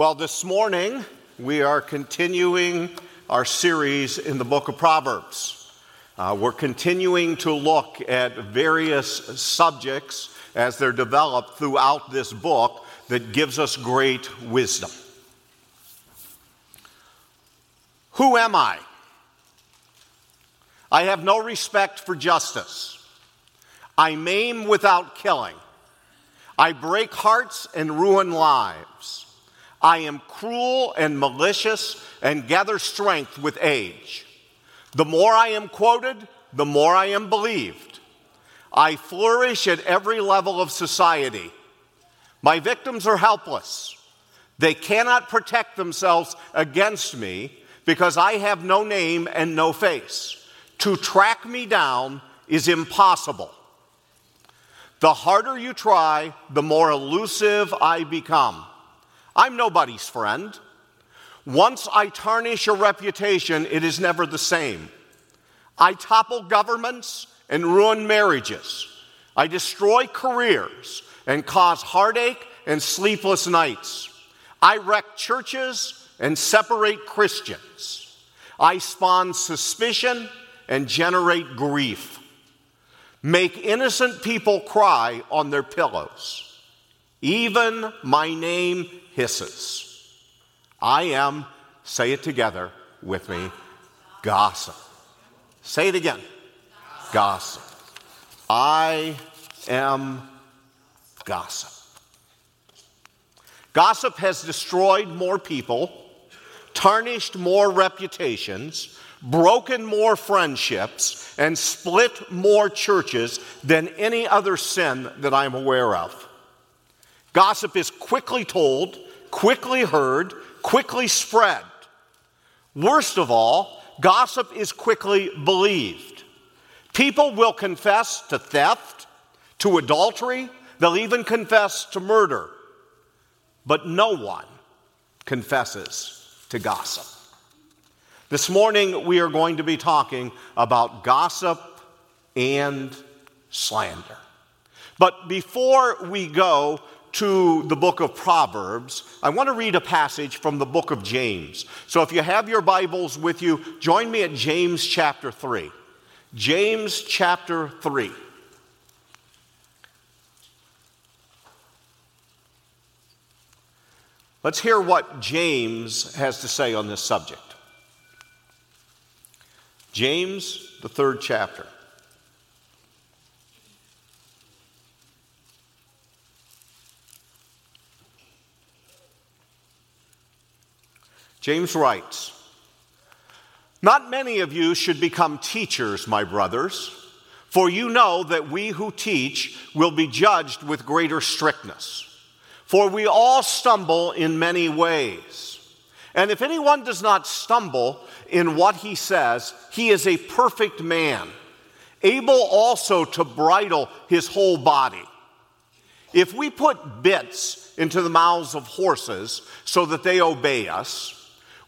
Well, this morning we are continuing our series in the book of Proverbs. Uh, we're continuing to look at various subjects as they're developed throughout this book that gives us great wisdom. Who am I? I have no respect for justice. I maim without killing. I break hearts and ruin lives. I am cruel and malicious and gather strength with age. The more I am quoted, the more I am believed. I flourish at every level of society. My victims are helpless. They cannot protect themselves against me because I have no name and no face. To track me down is impossible. The harder you try, the more elusive I become. I'm nobody's friend. Once I tarnish a reputation, it is never the same. I topple governments and ruin marriages. I destroy careers and cause heartache and sleepless nights. I wreck churches and separate Christians. I spawn suspicion and generate grief. Make innocent people cry on their pillows. Even my name hisses. I am, say it together with me, gossip. Say it again gossip. I am gossip. Gossip has destroyed more people, tarnished more reputations, broken more friendships, and split more churches than any other sin that I'm aware of. Gossip is quickly told, quickly heard, quickly spread. Worst of all, gossip is quickly believed. People will confess to theft, to adultery, they'll even confess to murder. But no one confesses to gossip. This morning, we are going to be talking about gossip and slander. But before we go to the book of Proverbs, I want to read a passage from the book of James. So if you have your Bibles with you, join me at James chapter 3. James chapter 3. Let's hear what James has to say on this subject. James, the third chapter. James writes, Not many of you should become teachers, my brothers, for you know that we who teach will be judged with greater strictness. For we all stumble in many ways. And if anyone does not stumble in what he says, he is a perfect man, able also to bridle his whole body. If we put bits into the mouths of horses so that they obey us,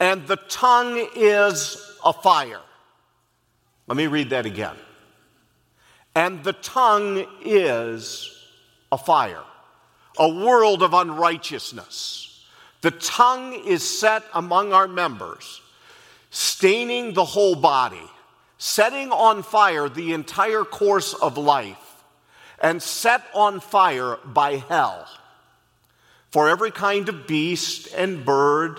And the tongue is a fire. Let me read that again. And the tongue is a fire, a world of unrighteousness. The tongue is set among our members, staining the whole body, setting on fire the entire course of life, and set on fire by hell. For every kind of beast and bird,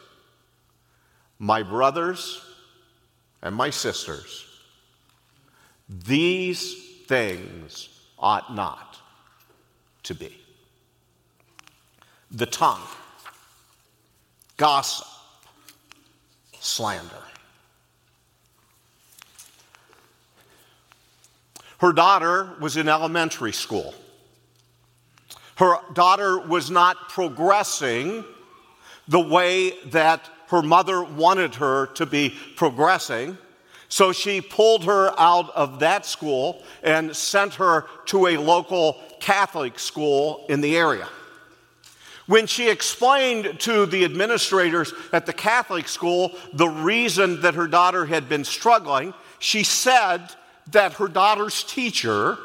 My brothers and my sisters, these things ought not to be. The tongue, gossip, slander. Her daughter was in elementary school. Her daughter was not progressing the way that her mother wanted her to be progressing. So she pulled her out of that school and sent her to a local Catholic school in the area. When she explained to the administrators at the Catholic school the reason that her daughter had been struggling, she said that her daughter's teacher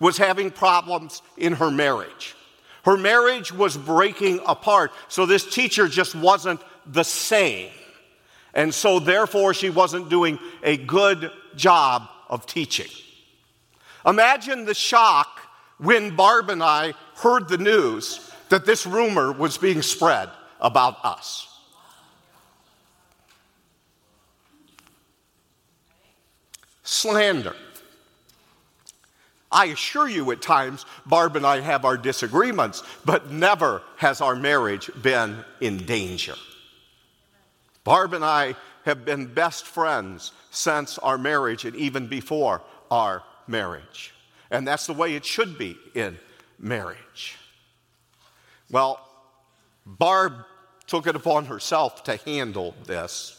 was having problems in her marriage. Her marriage was breaking apart, so this teacher just wasn't the same. And so, therefore, she wasn't doing a good job of teaching. Imagine the shock when Barb and I heard the news that this rumor was being spread about us. Slander. I assure you, at times, Barb and I have our disagreements, but never has our marriage been in danger. Barb and I have been best friends since our marriage and even before our marriage. And that's the way it should be in marriage. Well, Barb took it upon herself to handle this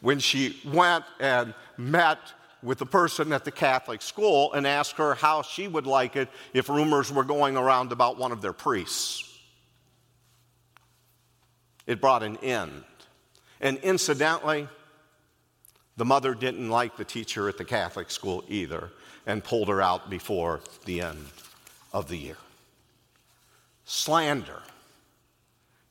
when she went and met with the person at the Catholic school and asked her how she would like it if rumors were going around about one of their priests. It brought an end. And incidentally, the mother didn't like the teacher at the Catholic school either and pulled her out before the end of the year slander,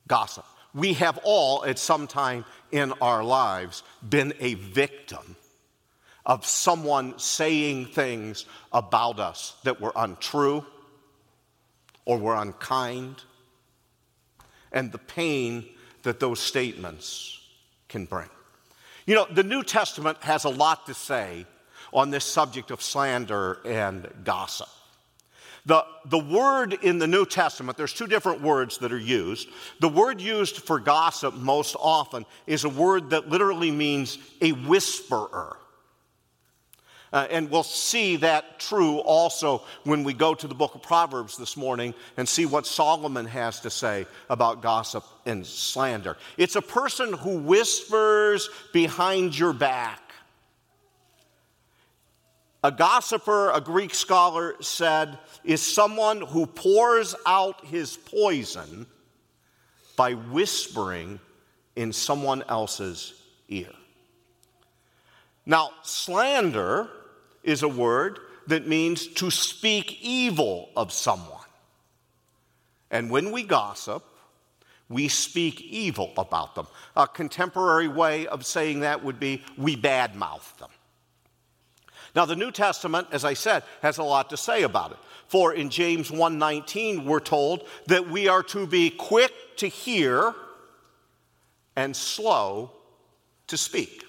gossip. We have all, at some time in our lives, been a victim of someone saying things about us that were untrue or were unkind, and the pain that those statements can bring. You know, the New Testament has a lot to say on this subject of slander and gossip. The, the word in the New Testament, there's two different words that are used. The word used for gossip most often is a word that literally means a whisperer. Uh, and we'll see that true also when we go to the book of Proverbs this morning and see what Solomon has to say about gossip and slander. It's a person who whispers behind your back a gossiper, a Greek scholar said, is someone who pours out his poison by whispering in someone else's ear. Now, slander is a word that means to speak evil of someone. And when we gossip, we speak evil about them. A contemporary way of saying that would be we badmouth them. Now the New Testament, as I said, has a lot to say about it. For in James 1:19 we're told that we are to be quick to hear and slow to speak.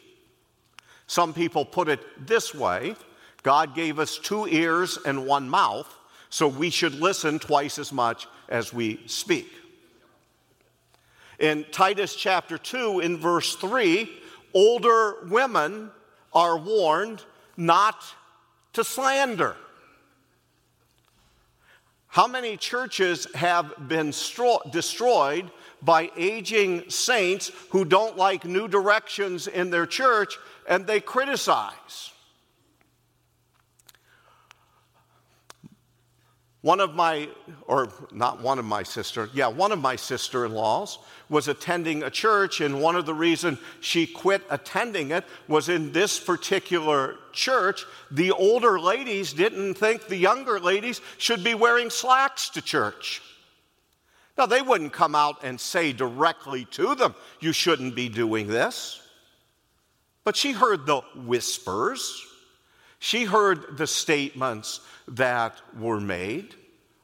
Some people put it this way, God gave us two ears and one mouth, so we should listen twice as much as we speak. In Titus chapter 2 in verse 3, older women are warned not to slander. How many churches have been stro- destroyed by aging saints who don't like new directions in their church and they criticize? One of my, or not one of my sister, yeah, one of my sister in laws was attending a church, and one of the reasons she quit attending it was in this particular church, the older ladies didn't think the younger ladies should be wearing slacks to church. Now, they wouldn't come out and say directly to them, You shouldn't be doing this. But she heard the whispers, she heard the statements that were made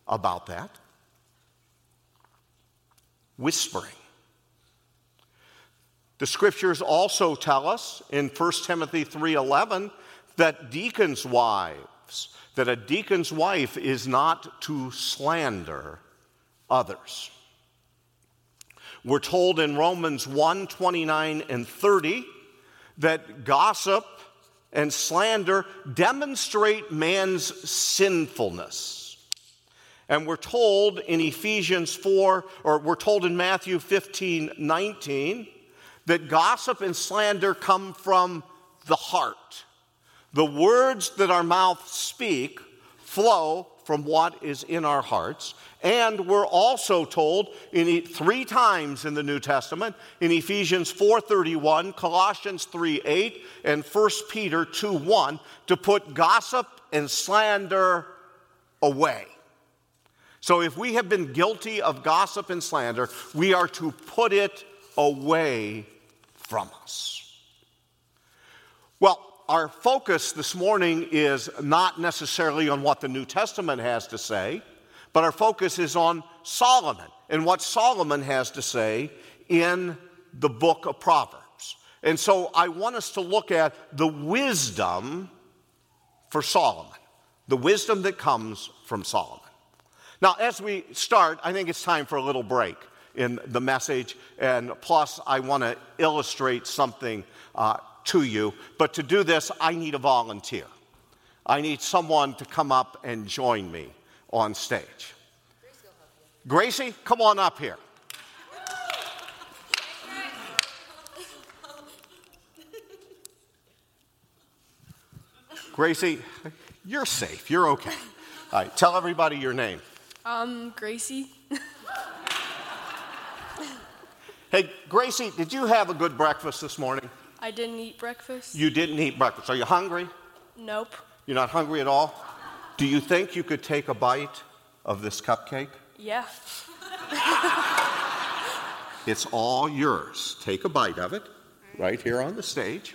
about that. Whispering. The scriptures also tell us in 1 Timothy 3:11 that deacons' wives, that a deacon's wife is not to slander others. We're told in Romans 1 29 and 30 that gossip and slander demonstrate man's sinfulness. And we're told in Ephesians 4, or we're told in Matthew 15 19, that gossip and slander come from the heart. The words that our mouths speak flow from what is in our hearts. And we're also told in three times in the New Testament, in Ephesians 4:31, Colossians 3:8, and 1 Peter 2:1, to put gossip and slander away. So if we have been guilty of gossip and slander, we are to put it away from us. Well, our focus this morning is not necessarily on what the New Testament has to say, but our focus is on Solomon and what Solomon has to say in the book of Proverbs. And so I want us to look at the wisdom for Solomon, the wisdom that comes from Solomon. Now, as we start, I think it's time for a little break in the message. And plus, I want to illustrate something uh, to you. But to do this, I need a volunteer. I need someone to come up and join me on stage. Gracie, come on up here. Gracie, you're safe. You're okay. All right, tell everybody your name. Um, Gracie. Hey, Gracie, did you have a good breakfast this morning? I didn't eat breakfast. You didn't eat breakfast. Are you hungry? Nope. You're not hungry at all? Do you think you could take a bite of this cupcake? Yeah. It's all yours. Take a bite of it right here on the stage.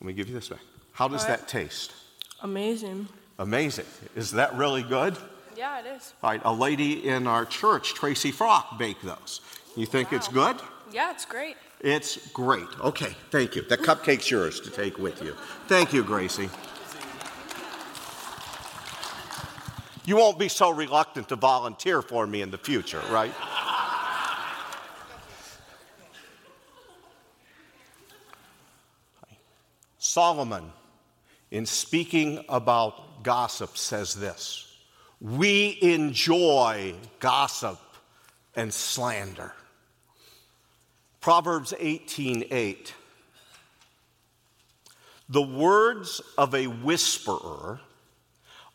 Let me give you this back. How does right. that taste? Amazing. Amazing. Is that really good? Yeah, it is. All right, a lady in our church, Tracy Frock, baked those. You think it's good? Yeah, it's great. It's great. Okay, thank you. The cupcake's yours to take with you. Thank you, Gracie. You won't be so reluctant to volunteer for me in the future, right? Solomon, in speaking about gossip, says this We enjoy gossip and slander. Proverbs 18:8 The words of a whisperer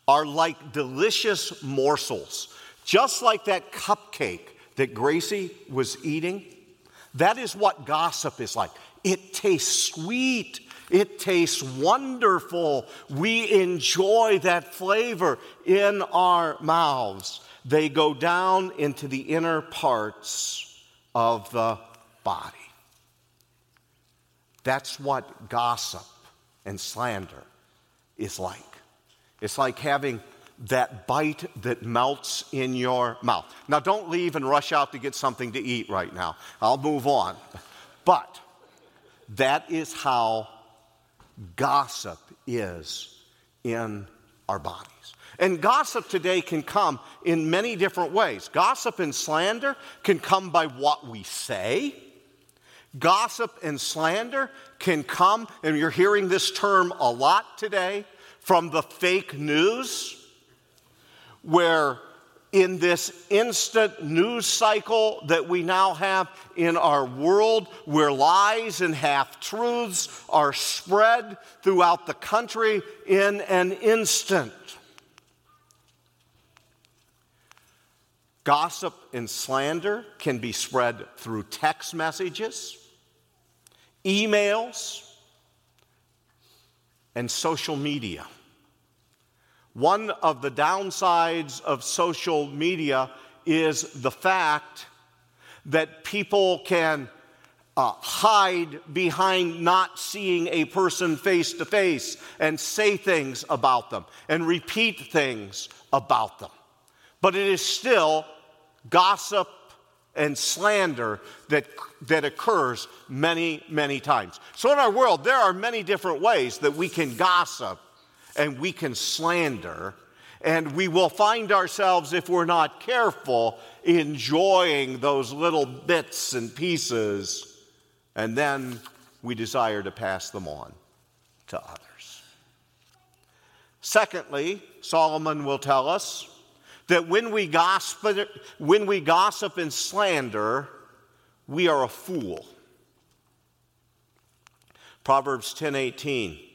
are like delicious morsels, just like that cupcake that Gracie was eating. That is what gossip is like. It tastes sweet. It tastes wonderful. We enjoy that flavor in our mouths. They go down into the inner parts of the body. That's what gossip and slander is like. It's like having that bite that melts in your mouth. Now, don't leave and rush out to get something to eat right now. I'll move on. But that is how gossip is in our bodies. And gossip today can come in many different ways. Gossip and slander can come by what we say. Gossip and slander can come, and you're hearing this term a lot today, from the fake news, where in this instant news cycle that we now have in our world, where lies and half truths are spread throughout the country in an instant. Gossip and slander can be spread through text messages, emails, and social media. One of the downsides of social media is the fact that people can uh, hide behind not seeing a person face to face and say things about them and repeat things about them. But it is still gossip, and slander that, that occurs many, many times. So, in our world, there are many different ways that we can gossip and we can slander, and we will find ourselves, if we're not careful, enjoying those little bits and pieces, and then we desire to pass them on to others. Secondly, Solomon will tell us that when we gossip, when we gossip and slander, we are a fool. Proverbs 10:18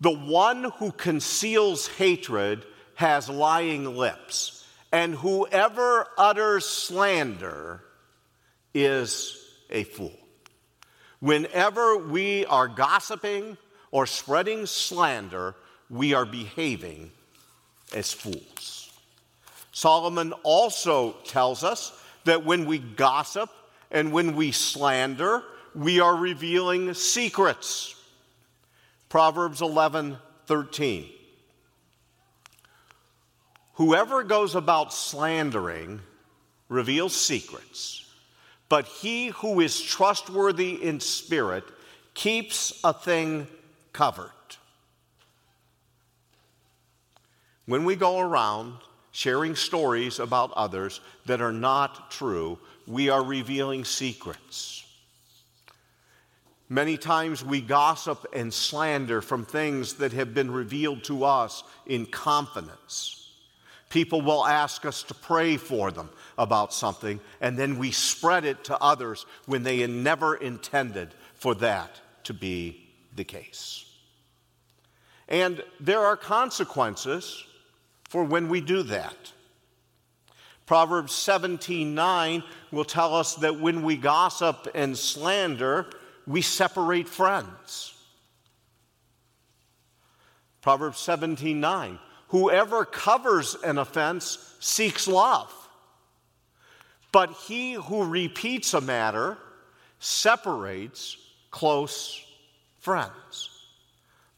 The one who conceals hatred has lying lips, and whoever utters slander is a fool. Whenever we are gossiping or spreading slander, we are behaving as fools. Solomon also tells us that when we gossip and when we slander, we are revealing secrets. Proverbs 11 13. Whoever goes about slandering reveals secrets, but he who is trustworthy in spirit keeps a thing covered. When we go around sharing stories about others that are not true, we are revealing secrets. Many times we gossip and slander from things that have been revealed to us in confidence. People will ask us to pray for them about something, and then we spread it to others when they never intended for that to be the case. And there are consequences for when we do that. Proverbs 17:9 will tell us that when we gossip and slander, we separate friends. Proverbs 17:9 Whoever covers an offense seeks love. But he who repeats a matter separates close friends.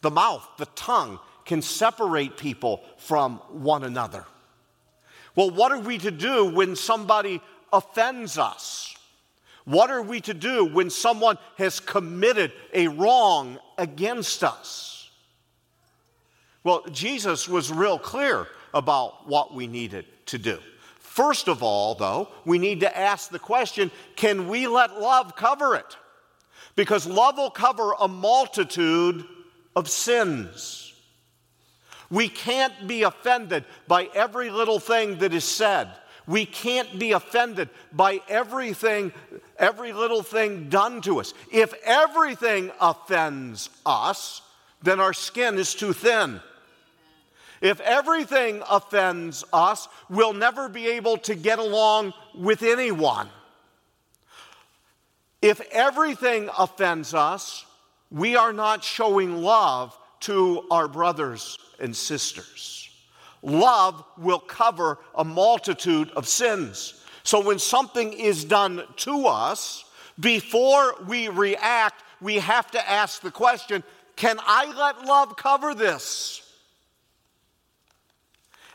The mouth, the tongue can separate people from one another. Well, what are we to do when somebody offends us? What are we to do when someone has committed a wrong against us? Well, Jesus was real clear about what we needed to do. First of all, though, we need to ask the question can we let love cover it? Because love will cover a multitude of sins. We can't be offended by every little thing that is said. We can't be offended by everything, every little thing done to us. If everything offends us, then our skin is too thin. If everything offends us, we'll never be able to get along with anyone. If everything offends us, we are not showing love to our brothers and sisters. Love will cover a multitude of sins. So when something is done to us, before we react, we have to ask the question can I let love cover this?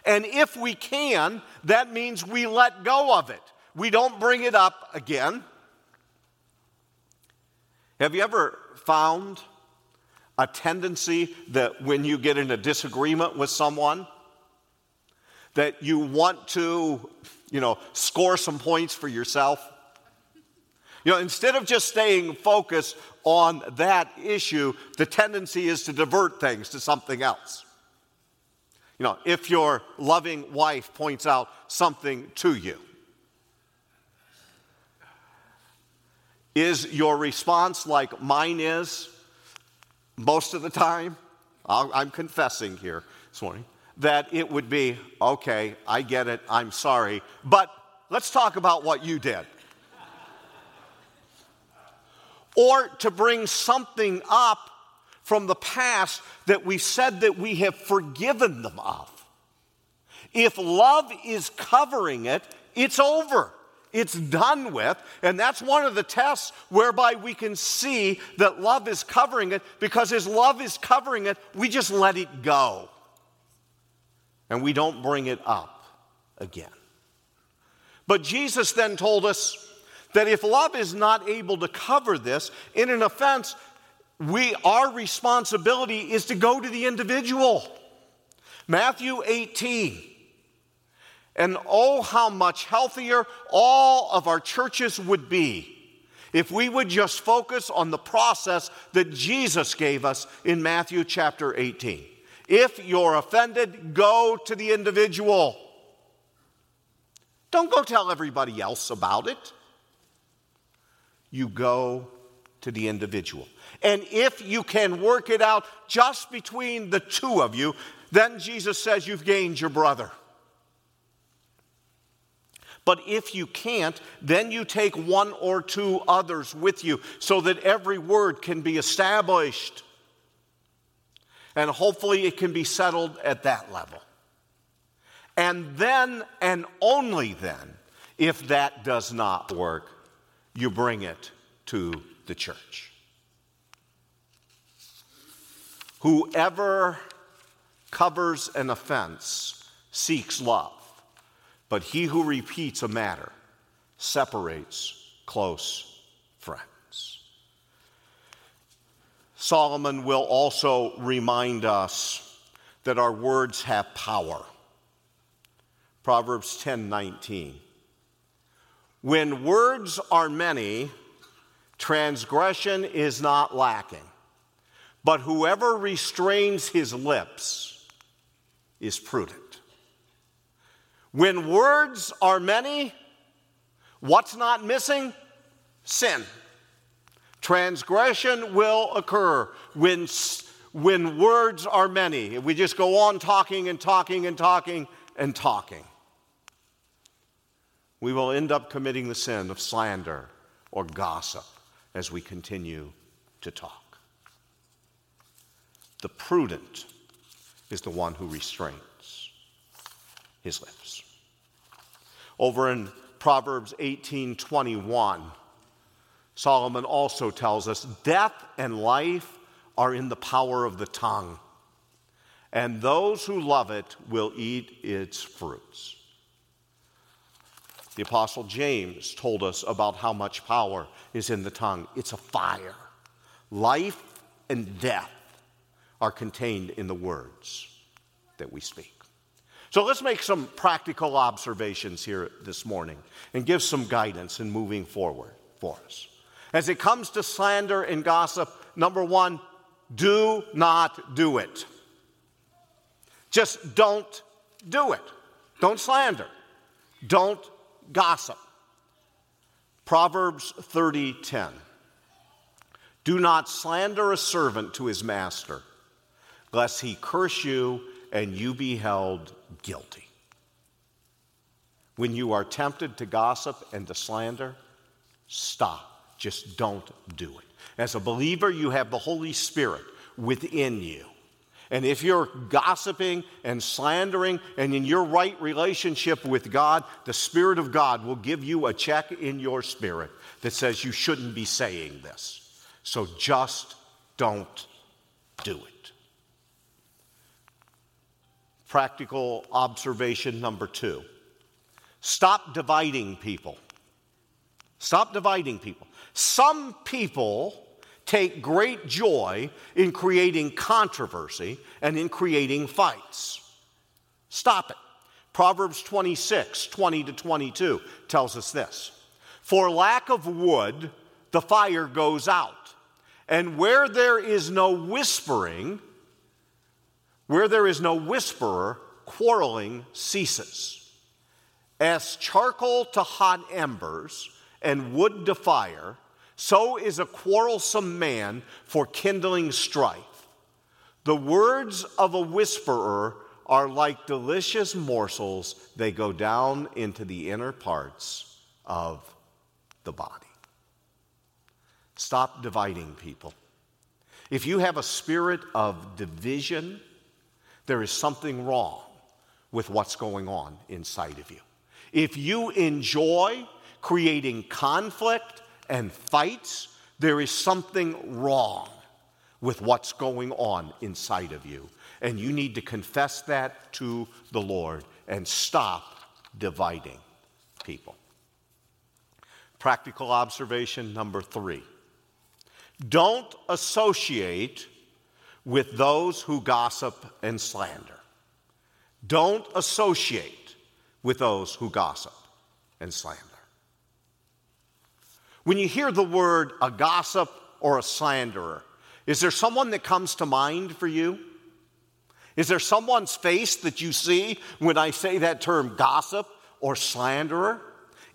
And if we can, that means we let go of it. We don't bring it up again. Have you ever found a tendency that when you get in a disagreement with someone, that you want to, you know, score some points for yourself? You know, instead of just staying focused on that issue, the tendency is to divert things to something else. You know, if your loving wife points out something to you, is your response like mine is? most of the time, i am confessing here this morning, that it would be, okay, I get it, I'm sorry, but let's talk about what you did. or to bring something up from the past that we said that we have forgiven them of. If love is covering it, it's over. It's done with. And that's one of the tests whereby we can see that love is covering it because as love is covering it, we just let it go. And we don't bring it up again. But Jesus then told us that if love is not able to cover this in an offense, we our responsibility is to go to the individual. Matthew 18. And oh, how much healthier all of our churches would be if we would just focus on the process that Jesus gave us in Matthew chapter 18. If you're offended, go to the individual. Don't go tell everybody else about it. You go to the individual. And if you can work it out just between the two of you, then Jesus says you've gained your brother. But if you can't, then you take one or two others with you so that every word can be established. And hopefully it can be settled at that level. And then, and only then, if that does not work, you bring it to the church. Whoever covers an offense seeks love, but he who repeats a matter separates close friends. Solomon will also remind us that our words have power. Proverbs 10 19. When words are many, transgression is not lacking. But whoever restrains his lips is prudent. When words are many, what's not missing? Sin. Transgression will occur when, when words are many. If we just go on talking and talking and talking and talking. We will end up committing the sin of slander or gossip as we continue to talk. The prudent is the one who restrains his lips. Over in Proverbs 18:21, Solomon also tells us death and life are in the power of the tongue, and those who love it will eat its fruits. The Apostle James told us about how much power is in the tongue. It's a fire. Life and death are contained in the words that we speak. So let's make some practical observations here this morning and give some guidance in moving forward for us. As it comes to slander and gossip, number one, do not do it. Just don't do it. Don't slander. Don't gossip. Proverbs 30:10. Do not slander a servant to his master, lest he curse you and you be held guilty. When you are tempted to gossip and to slander, stop. Just don't do it. As a believer, you have the Holy Spirit within you. And if you're gossiping and slandering and in your right relationship with God, the Spirit of God will give you a check in your spirit that says you shouldn't be saying this. So just don't do it. Practical observation number two stop dividing people. Stop dividing people. Some people take great joy in creating controversy and in creating fights. Stop it. Proverbs 26, 20 to 22 tells us this For lack of wood, the fire goes out, and where there is no whispering, where there is no whisperer, quarreling ceases. As charcoal to hot embers and wood to fire, so is a quarrelsome man for kindling strife. The words of a whisperer are like delicious morsels, they go down into the inner parts of the body. Stop dividing people. If you have a spirit of division, there is something wrong with what's going on inside of you. If you enjoy creating conflict and fights, there is something wrong with what's going on inside of you. And you need to confess that to the Lord and stop dividing people. Practical observation number three don't associate with those who gossip and slander. Don't associate with those who gossip and slander. When you hear the word a gossip or a slanderer, is there someone that comes to mind for you? Is there someone's face that you see when I say that term gossip or slanderer?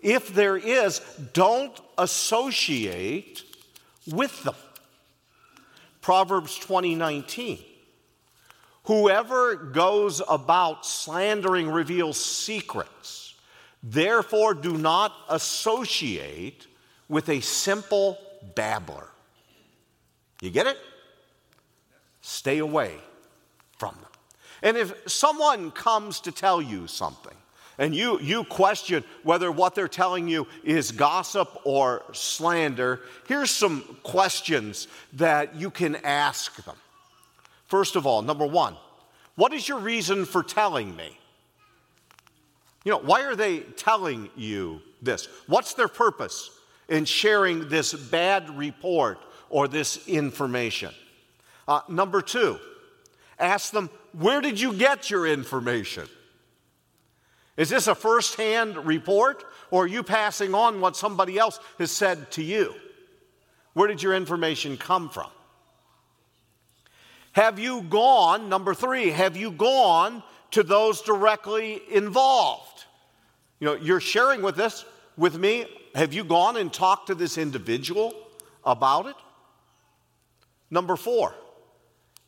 If there is, don't associate with them. Proverbs 20:19. Whoever goes about slandering reveals secrets. Therefore do not associate with a simple babbler. You get it? Stay away from them. And if someone comes to tell you something, and you, you question whether what they're telling you is gossip or slander, here's some questions that you can ask them. First of all, number one, what is your reason for telling me? You know, why are they telling you this? What's their purpose in sharing this bad report or this information? Uh, number two, ask them, where did you get your information? Is this a firsthand report, or are you passing on what somebody else has said to you? Where did your information come from? Have you gone, number three, have you gone to those directly involved? You know, you're sharing with this, with me. Have you gone and talked to this individual about it? Number four,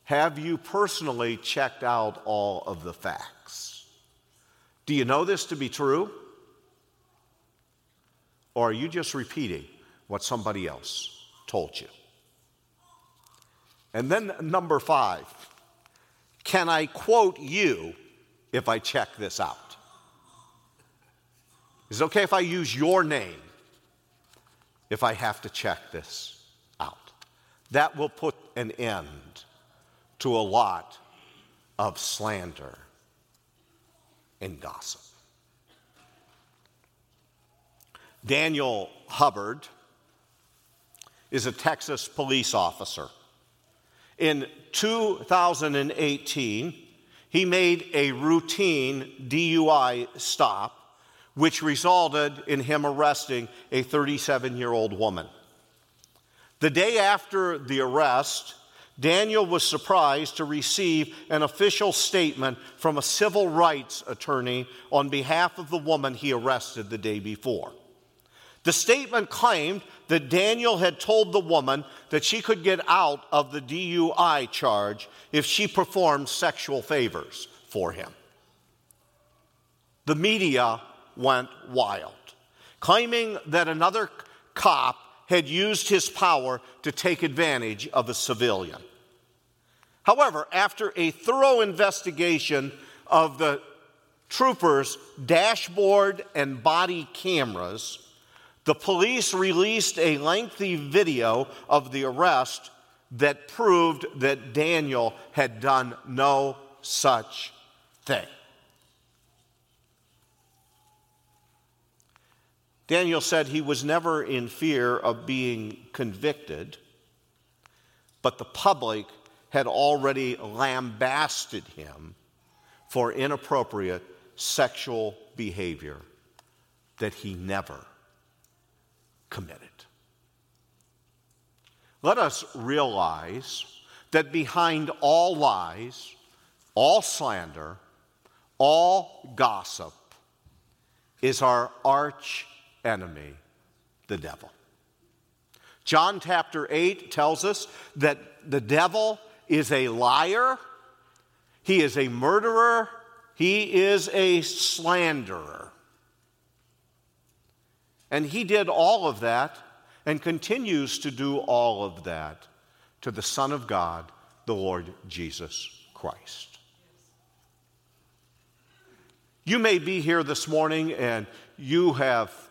have you personally checked out all of the facts? Do you know this to be true? Or are you just repeating what somebody else told you? And then number five, can I quote you if I check this out? Is it okay if I use your name if I have to check this out? That will put an end to a lot of slander and gossip. Daniel Hubbard is a Texas police officer. In 2018, he made a routine DUI stop, which resulted in him arresting a 37 year old woman. The day after the arrest, Daniel was surprised to receive an official statement from a civil rights attorney on behalf of the woman he arrested the day before. The statement claimed that Daniel had told the woman that she could get out of the DUI charge if she performed sexual favors for him. The media went wild, claiming that another cop had used his power to take advantage of a civilian. However, after a thorough investigation of the troopers' dashboard and body cameras, the police released a lengthy video of the arrest that proved that Daniel had done no such thing. Daniel said he was never in fear of being convicted, but the public had already lambasted him for inappropriate sexual behavior that he never committed. Let us realize that behind all lies, all slander, all gossip is our arch enemy, the devil. John chapter 8 tells us that the devil is a liar, he is a murderer, he is a slanderer. And he did all of that and continues to do all of that to the Son of God, the Lord Jesus Christ. You may be here this morning and you have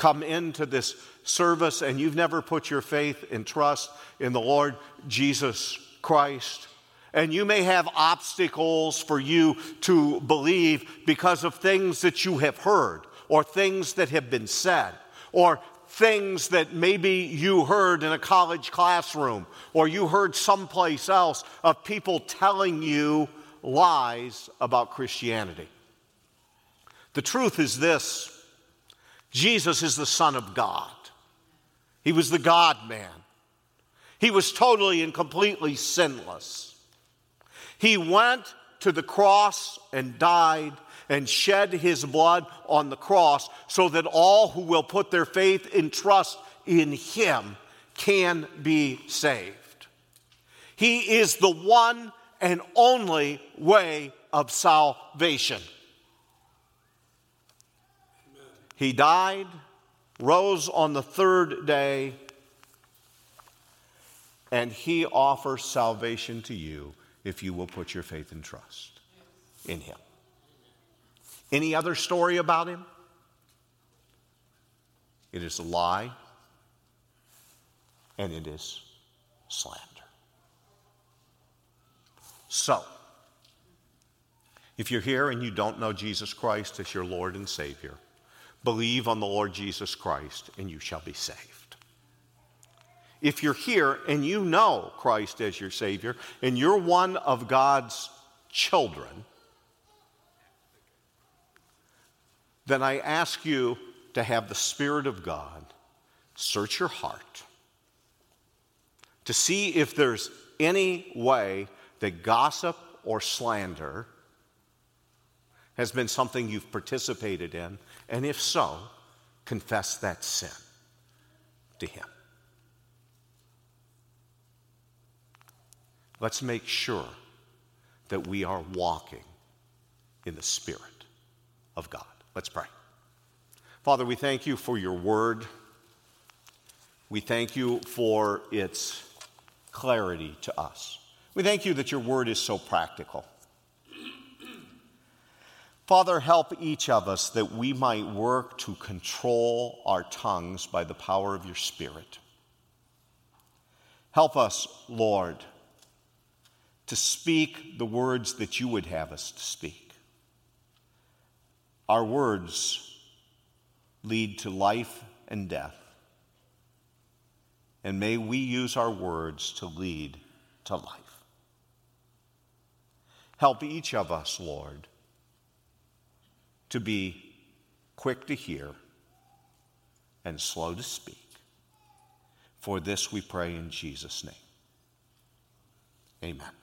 come into this service and you've never put your faith and trust in the Lord Jesus Christ. And you may have obstacles for you to believe because of things that you have heard or things that have been said, or things that maybe you heard in a college classroom, or you heard someplace else of people telling you lies about Christianity. The truth is this Jesus is the Son of God, He was the God man. He was totally and completely sinless. He went to the cross and died and shed his blood on the cross so that all who will put their faith and trust in him can be saved. He is the one and only way of salvation. He died, rose on the third day, and he offers salvation to you if you will put your faith and trust in him. Any other story about him? It is a lie and it is slander. So, if you're here and you don't know Jesus Christ as your Lord and Savior, believe on the Lord Jesus Christ and you shall be saved. If you're here and you know Christ as your Savior and you're one of God's children, then I ask you to have the Spirit of God search your heart to see if there's any way that gossip or slander has been something you've participated in, and if so, confess that sin to Him. Let's make sure that we are walking in the Spirit of God. Let's pray. Father, we thank you for your word. We thank you for its clarity to us. We thank you that your word is so practical. Father, help each of us that we might work to control our tongues by the power of your Spirit. Help us, Lord, to speak the words that you would have us to speak. Our words lead to life and death. And may we use our words to lead to life. Help each of us, Lord, to be quick to hear and slow to speak. For this we pray in Jesus' name. Amen.